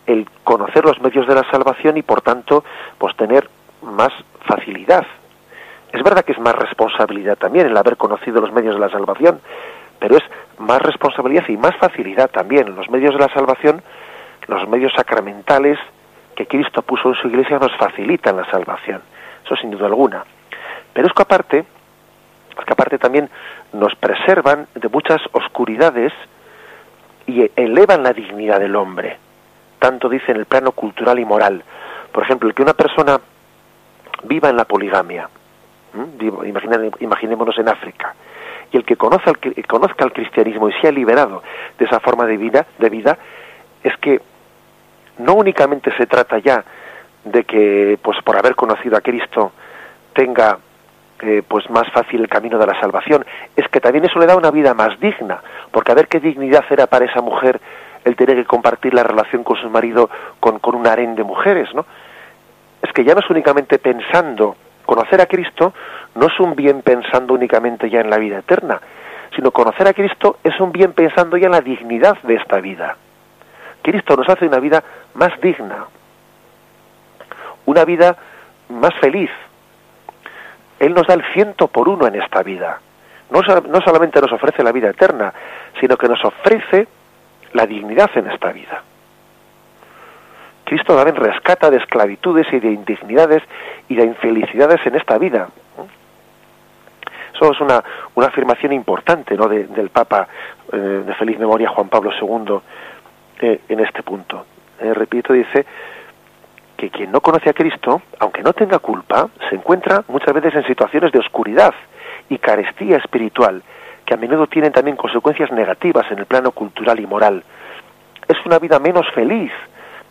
el conocer los medios de la salvación y por tanto, pues tener más facilidad. Es verdad que es más responsabilidad también el haber conocido los medios de la salvación, pero es más responsabilidad y más facilidad también. Los medios de la salvación, los medios sacramentales que Cristo puso en su iglesia nos facilitan la salvación. Eso sin duda alguna. Pero es que aparte, que aparte también nos preservan de muchas oscuridades y elevan la dignidad del hombre. Tanto dice en el plano cultural y moral. Por ejemplo, el que una persona viva en la poligamia, imaginémonos en África, y el que conozca el, conozca cristianismo y sea liberado de esa forma de vida, de vida, es que no únicamente se trata ya de que, pues por haber conocido a Cristo, tenga eh, pues más fácil el camino de la salvación, es que también eso le da una vida más digna, porque a ver qué dignidad era para esa mujer el tener que compartir la relación con su marido con, con un harén de mujeres, ¿no? Es que ya no es únicamente pensando conocer a Cristo no es un bien pensando únicamente ya en la vida eterna, sino conocer a Cristo es un bien pensando ya en la dignidad de esta vida. Cristo nos hace una vida más digna, una vida más feliz. Él nos da el ciento por uno en esta vida. No, no solamente nos ofrece la vida eterna, sino que nos ofrece la dignidad en esta vida. Cristo también rescata de esclavitudes y de indignidades y de infelicidades en esta vida. Eso es una, una afirmación importante ¿no? del Papa eh, de feliz memoria Juan Pablo II eh, en este punto. Eh, repito, dice que quien no conoce a Cristo, aunque no tenga culpa, se encuentra muchas veces en situaciones de oscuridad y carestía espiritual, que a menudo tienen también consecuencias negativas en el plano cultural y moral. Es una vida menos feliz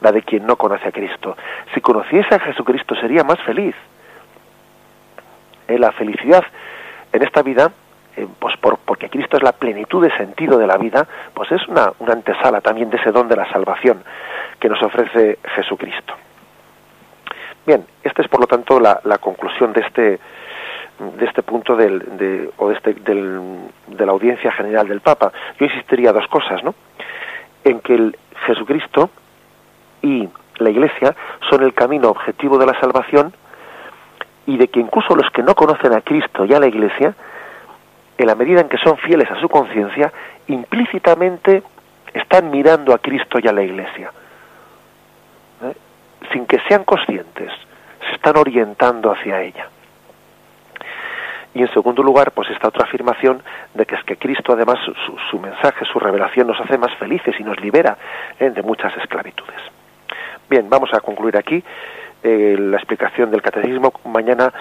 la de quien no conoce a Cristo. Si conociese a Jesucristo sería más feliz. Eh, la felicidad en esta vida, eh, pues por, porque Cristo es la plenitud de sentido de la vida, pues es una, una antesala también de ese don de la salvación que nos ofrece Jesucristo. Bien, esta es por lo tanto la, la conclusión de este de este punto del, de, o de, este, del, de la audiencia general del Papa. Yo insistiría dos cosas, ¿no? En que el Jesucristo y la Iglesia son el camino objetivo de la salvación y de que incluso los que no conocen a Cristo y a la Iglesia, en la medida en que son fieles a su conciencia, implícitamente están mirando a Cristo y a la Iglesia, ¿eh? sin que sean conscientes, se están orientando hacia ella. Y en segundo lugar, pues esta otra afirmación de que es que Cristo además su, mensaje, su revelación nos hace más felices y nos libera ¿eh? de muchas esclavitudes. Bien, vamos a concluir aquí eh, la explicación del catecismo. Mañana,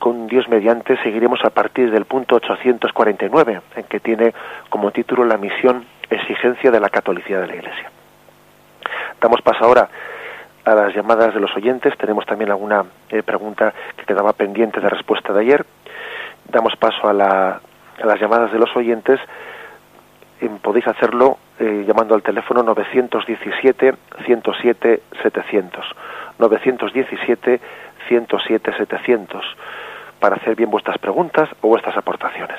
con Dios mediante, seguiremos a partir del punto 849, en que tiene como título la misión exigencia de la catolicidad de la Iglesia. Damos paso ahora a las llamadas de los oyentes. Tenemos también alguna eh, pregunta que quedaba pendiente de respuesta de ayer. Damos paso a las llamadas de los oyentes podéis hacerlo eh, llamando al teléfono 917 107 700 917 107 700 para hacer bien vuestras preguntas o vuestras aportaciones.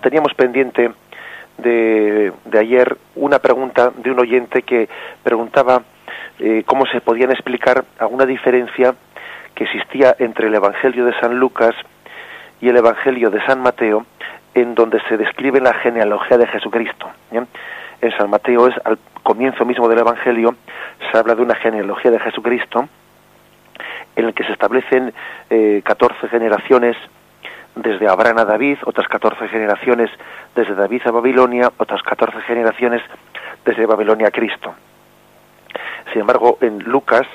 teníamos pendiente de, ayer una pregunta de un oyente que preguntaba eh, cómo se podían explicar alguna diferencia que existía entre el Evangelio de San Lucas y el Evangelio de San Mateo, en donde se describe la genealogía de Jesucristo. En San Mateo es al comienzo mismo del Evangelio, se habla de una genealogía de Jesucristo, en el que se establecen eh, 14 generaciones desde Abraham a David, otras 14 generaciones desde David a Babilonia, otras 14 generaciones desde Babilonia a Cristo. Sin embargo, en Lucas,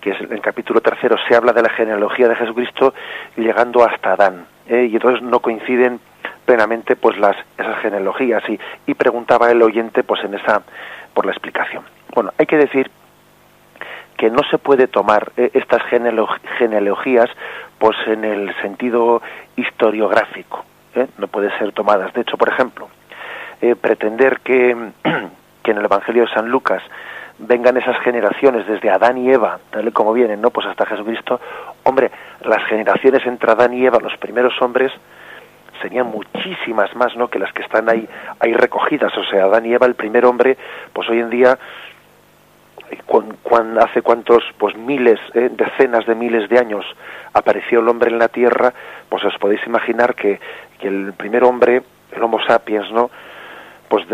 que es el capítulo tercero, se habla de la genealogía de Jesucristo llegando hasta Adán, ¿eh? y entonces no coinciden plenamente pues las esas genealogías y, y preguntaba el oyente pues en esa por la explicación. Bueno, hay que decir que no se puede tomar eh, estas genealogías pues en el sentido historiográfico, ¿eh? no puede ser tomadas. De hecho, por ejemplo, eh, pretender que, *clears throat* que, en el Evangelio de San Lucas vengan esas generaciones desde Adán y Eva, tal y como vienen, ¿no? Pues hasta Jesucristo, hombre, las generaciones entre Adán y Eva, los primeros hombres, serían muchísimas más, ¿no? Que las que están ahí, ahí recogidas. O sea, Adán y Eva, el primer hombre, pues hoy en día cuando, hace cuántos pues miles eh, decenas de miles de años apareció el hombre en la tierra pues os podéis imaginar que, el primer hombre el Homo sapiens no pues,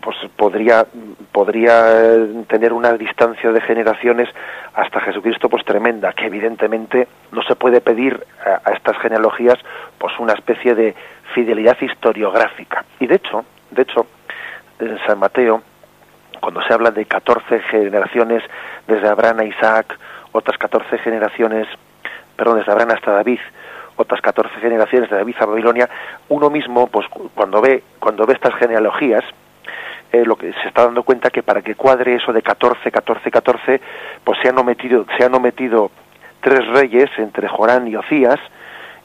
pues podría podría tener una distancia de generaciones hasta Jesucristo pues tremenda que evidentemente no se puede pedir a, estas genealogías pues una especie de fidelidad historiográfica. Y de hecho de hecho en San Mateo cuando se habla de 14 generaciones desde Abraham a Isaac otras 14 generaciones perdón desde Abraham hasta David otras 14 generaciones de David a Babilonia, uno mismo, pues cuando ve, cuando ve estas genealogías, eh, lo que se está dando cuenta que para que cuadre eso de 14, 14, 14, pues se han omitido, se han omitido tres reyes entre Jorán y Ocías,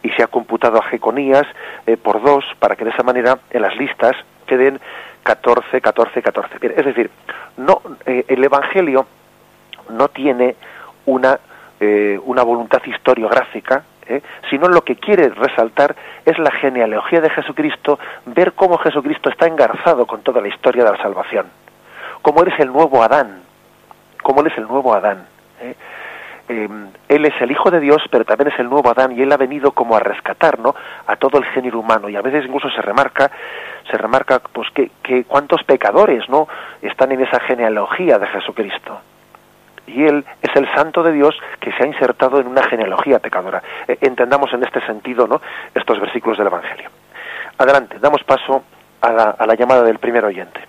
y se ha computado a Jeconías eh, por dos, para que de esa manera en las listas queden 14, 14, 14. Es decir, no, eh, el Evangelio no tiene una, una voluntad historiográfica, ¿eh? sino lo que quiere resaltar es la genealogía de Jesucristo, ver cómo Jesucristo está engarzado con toda la historia de la salvación, cómo Él es el nuevo Adán, cómo Él es el nuevo Adán. ¿Eh? Él es el Hijo de Dios, pero también es el nuevo Adán y Él ha venido como a rescatar ¿no? a todo el género humano y a veces incluso se remarca se remarca pues que, que cuántos pecadores no están en esa genealogía de Jesucristo y él es el santo de Dios que se ha insertado en una genealogía pecadora. Eh, entendamos en este sentido ¿no? estos versículos del Evangelio. Adelante, damos paso a la, a la llamada del primer oyente.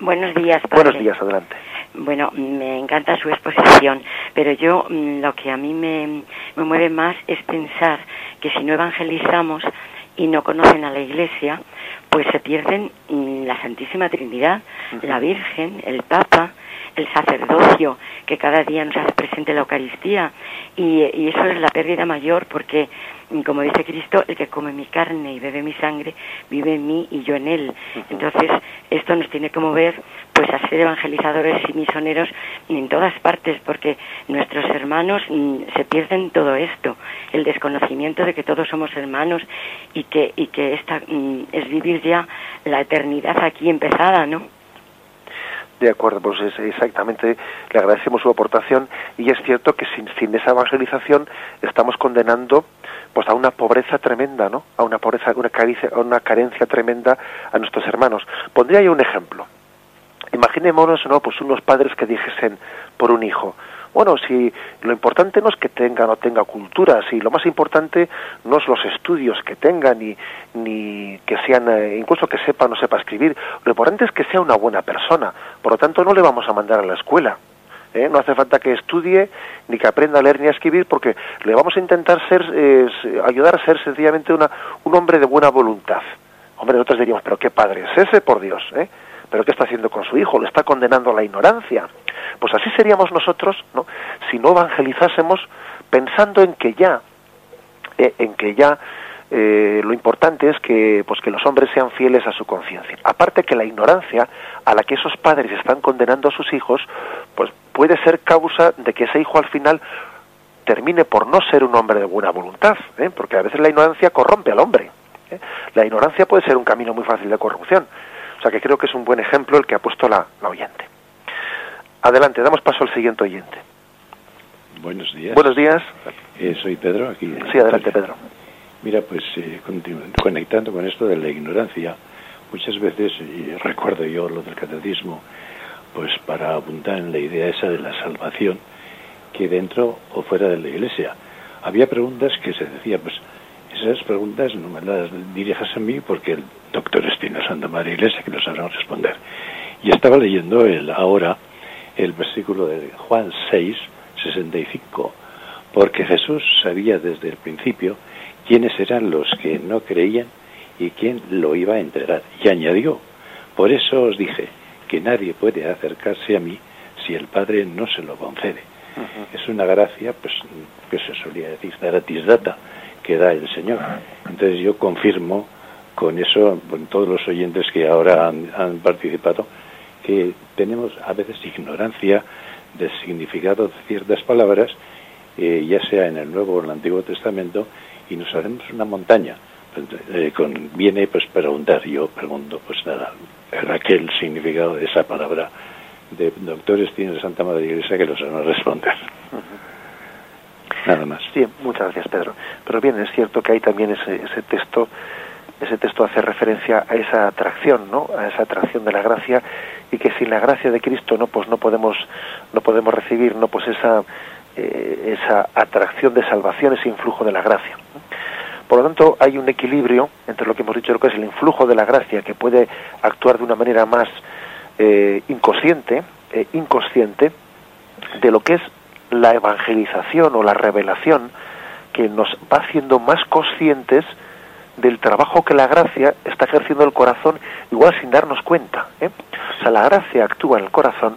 Buenos días. Padre. Buenos días, adelante. Bueno, me encanta su exposición, pero yo mm, lo que a mí me, me mueve más es pensar que si no evangelizamos y no conocen a la Iglesia, pues se pierden mm, la Santísima Trinidad, la Virgen, el Papa, el sacerdocio que cada día nos hace presente la Eucaristía y, eso es la pérdida mayor porque como dice Cristo, el que come mi carne y bebe mi sangre vive en mí y yo en él. Entonces, esto nos tiene que mover pues a ser evangelizadores y misioneros en todas partes, porque nuestros hermanos mm, se pierden todo esto, el desconocimiento de que todos somos hermanos y que y que esta mm, es vivir ya la eternidad aquí empezada, ¿no? De acuerdo, pues es exactamente, le agradecemos su aportación y es cierto que sin, sin esa evangelización estamos condenando pues a una pobreza tremenda, ¿no? A una pobreza, una carencia, una carencia tremenda a nuestros hermanos. Pondría yo un ejemplo. Imaginémonos, ¿no? Pues unos padres que dijesen por un hijo, bueno, si lo importante no es que tenga o no tenga cultura, si lo más importante no es los estudios que tenga, ni, ni que sean, eh, incluso que sepa o no sepa escribir, lo importante es que sea una buena persona. Por lo tanto, no le vamos a mandar a la escuela. ¿eh? No hace falta que estudie ni que aprenda a leer ni a escribir, porque le vamos a intentar ser, eh, ayudar a ser sencillamente una, un hombre de buena voluntad. Hombre, nosotros diríamos, pero qué padre es ese, por Dios, ¿eh? ¿Pero qué está haciendo con su hijo? ¿Lo está condenando a la ignorancia? Pues así seríamos nosotros, ¿no? Si no evangelizásemos pensando en que ya, eh, en que ya eh, lo importante es que, pues que los hombres sean fieles a su conciencia. Aparte que la ignorancia a la que esos padres están condenando a sus hijos, pues puede ser causa de que ese hijo al final termine por no ser un hombre de buena voluntad, ¿eh? porque a veces la ignorancia corrompe al hombre. La ignorancia puede ser un camino muy fácil de corrupción. O sea que creo que es un buen ejemplo el que ha puesto la oyente. Adelante, damos paso al siguiente oyente. Buenos días. Buenos días. Eh, soy Pedro, aquí. Sí, adelante, Pedro. Mira, pues eh, conectando con esto de la ignorancia, muchas veces, y recuerdo yo lo del catecismo, pues para apuntar en la idea esa de la salvación, que dentro o fuera de la iglesia. Había preguntas que se decía, pues esas preguntas no me las dirijas a mí porque el doctor Espino Santa María Iglesia que nos sabrá responder. Y estaba leyendo el ahora el versículo de Juan 6, 65, porque Jesús sabía desde el principio quiénes eran los que no creían y quién lo iba a entregar. Y añadió, por eso os dije que nadie puede acercarse a mí si el Padre no se lo concede. Es una gracia, pues, que se solía decir, gratis data, que da el Señor. Entonces yo confirmo con eso, con todos los oyentes que ahora han participado, que tenemos a veces ignorancia del significado de ciertas palabras, eh, ya sea en el Nuevo o en el Antiguo Testamento, y nos hacemos una montaña. Eh, con, viene pues preguntar, yo pregunto, pues nada, el significado de esa palabra de doctores tiene Santa Madre Iglesia que los van a responder. Nada más. Sí, muchas gracias Pedro. Pero bien, es cierto que hay también ese, ese texto ese texto hace referencia a esa atracción, ¿no? A esa atracción de la gracia y que sin la gracia de Cristo, ¿no? Pues no podemos, no podemos recibir, ¿no? Pues esa, eh, esa atracción de salvación, ese influjo de la gracia. Por lo tanto, hay un equilibrio entre lo que hemos dicho, lo que es el influjo de la gracia, que puede actuar de una manera más eh, inconsciente, eh, inconsciente, de lo que es la evangelización o la revelación, que nos va haciendo más conscientes del trabajo que la gracia está ejerciendo el corazón, igual sin darnos cuenta. ¿eh? O sea, la gracia actúa en el corazón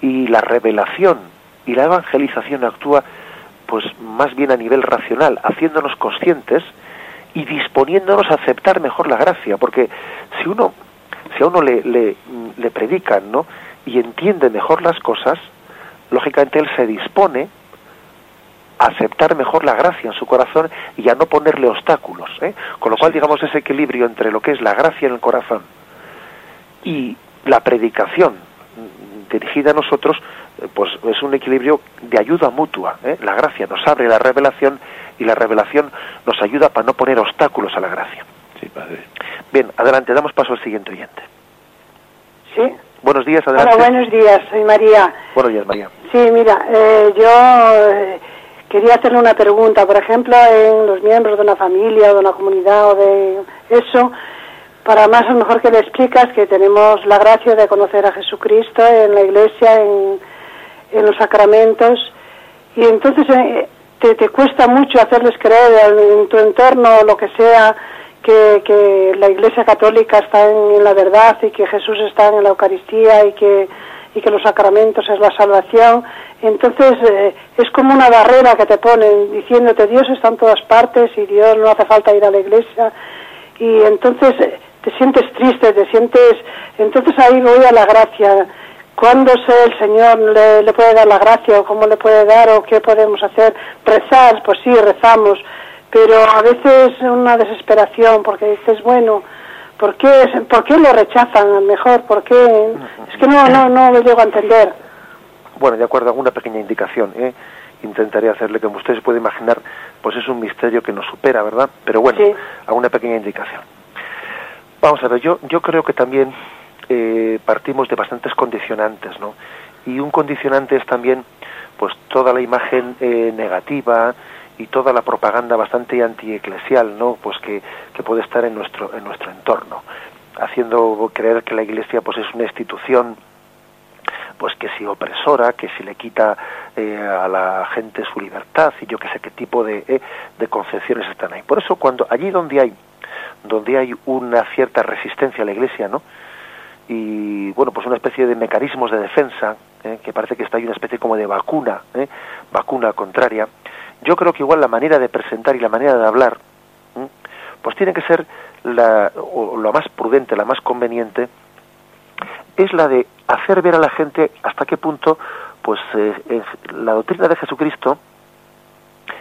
y la revelación y la evangelización actúa pues más bien a nivel racional, haciéndonos conscientes y disponiéndonos a aceptar mejor la gracia, porque si uno si a uno le, le, predican, ¿no? y entiende mejor las cosas, lógicamente él se dispone a aceptar mejor la gracia en su corazón y a no ponerle obstáculos. ¿eh? Con lo cual, digamos, ese equilibrio entre lo que es la gracia en el corazón y la predicación dirigida a nosotros, eh, pues es un equilibrio de ayuda mutua. ¿eh? La gracia nos abre la revelación y la revelación nos ayuda para no poner obstáculos a la gracia. Sí, padre. Bien, adelante, damos paso al siguiente oyente. Sí. Buenos días, adelante. Hola, buenos días, soy María. Buenos días, María. Sí, mira, eh, yo eh, quería hacerle una pregunta. Por ejemplo, en los miembros de una familia o de una comunidad o de eso, para más lo mejor que le explicas que tenemos la gracia de conocer a Jesucristo en la iglesia, en, en los sacramentos, y entonces eh, te, te cuesta mucho hacerles creer en, en tu entorno o lo que sea que, que la Iglesia Católica está en, la verdad y que Jesús está en la Eucaristía y que, y que los sacramentos es la salvación. Entonces eh, es como una barrera que te ponen diciéndote Dios está en todas partes y Dios no hace falta ir a la iglesia. Y entonces eh, te sientes triste, te sientes... Entonces ahí voy a la gracia. ¿Cuándo sé el Señor le, le puede dar la gracia o cómo le puede dar o qué podemos hacer? Rezar, pues sí, rezamos pero a veces una desesperación porque dices, bueno, ¿por qué, ¿por qué lo rechazan mejor? ¿Por qué? Es que no, no, no lo llego a entender. Bueno, de acuerdo, alguna pequeña indicación. ¿eh? Intentaré hacerle, como usted se puede imaginar, pues es un misterio que nos supera, ¿verdad? Pero bueno, Sí. alguna pequeña indicación. Vamos a ver, yo, yo creo que también eh, partimos de bastantes condicionantes, ¿no? Y un condicionante es también, pues, toda la imagen eh, negativa y toda la propaganda bastante antieclesial, ¿no? Pues que, que puede estar en nuestro, en nuestro entorno, haciendo creer que la Iglesia, pues, es una institución pues que si opresora, que si le quita eh, a la gente su libertad y yo que sé qué tipo de, eh, de concepciones están ahí. Por eso cuando allí donde hay donde hay una cierta resistencia a la Iglesia, ¿no? Y bueno, pues una especie de mecanismos de defensa, ¿eh? que parece que está ahí una especie como de vacuna, ¿eh? vacuna contraria. Yo creo que igual la manera de presentar y la manera de hablar, pues tiene que ser la, o más prudente, la más conveniente, es la de hacer ver a la gente hasta qué punto pues eh, la doctrina de Jesucristo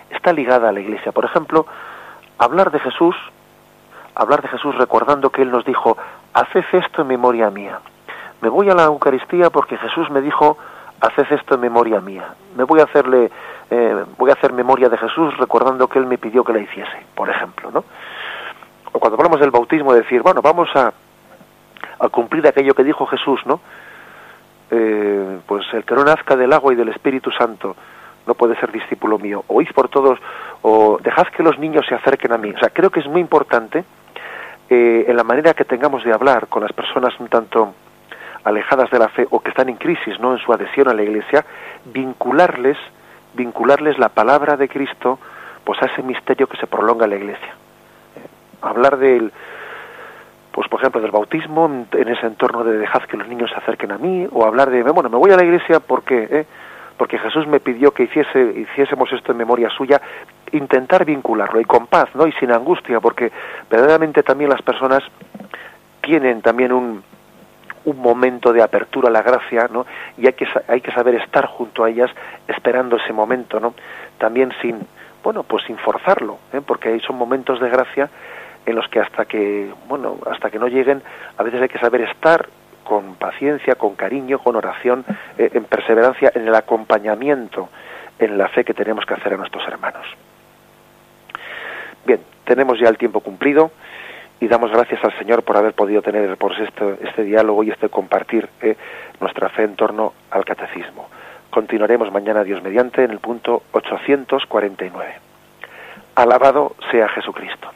está ligada a la iglesia. Por ejemplo, hablar de Jesús, hablar de Jesús recordando que Él nos dijo, haced esto en memoria mía. Me voy a la Eucaristía porque Jesús me dijo, haced esto en memoria mía. Me voy a hacerle, eh, voy a hacer memoria de Jesús recordando que Él me pidió que la hiciese, por ejemplo, ¿no? O cuando hablamos del bautismo, decir, bueno, vamos a, a cumplir aquello que dijo Jesús, ¿no? Eh, pues el que no nazca del agua y del Espíritu Santo no puede ser discípulo mío. Oíd por todos, o dejad que los niños se acerquen a mí. O sea, creo que es muy importante eh, en la manera que tengamos de hablar con las personas un tanto alejadas de la fe o que están en crisis, ¿no? En su adhesión a la Iglesia, vincularles, vincularles la palabra de Cristo, pues a ese misterio que se prolonga en la Iglesia. Eh, hablar del pues por ejemplo del bautismo en- ese entorno de dejad que los niños se acerquen a mí o hablar de bueno me voy a la iglesia porque ¿eh? porque Jesús me pidió que hiciésemos esto en memoria suya intentar vincularlo y con paz no y sin angustia porque verdaderamente también las personas tienen también un un momento de apertura a la gracia, ¿no? Y hay que hay que saber estar junto a ellas esperando ese momento, ¿no? También sin bueno, pues sin forzarlo, ¿eh? porque son momentos de gracia en los que hasta que, bueno, hasta que no lleguen, a veces hay que saber estar con paciencia, con cariño, con oración, eh, en perseverancia, en el acompañamiento, en la fe que tenemos que hacer a nuestros hermanos. Bien, tenemos ya el tiempo cumplido y damos gracias al Señor por haber podido tener por este, este diálogo y este compartir eh, nuestra fe en torno al catecismo. Continuaremos mañana, Dios mediante, en el punto 849. Alabado sea Jesucristo.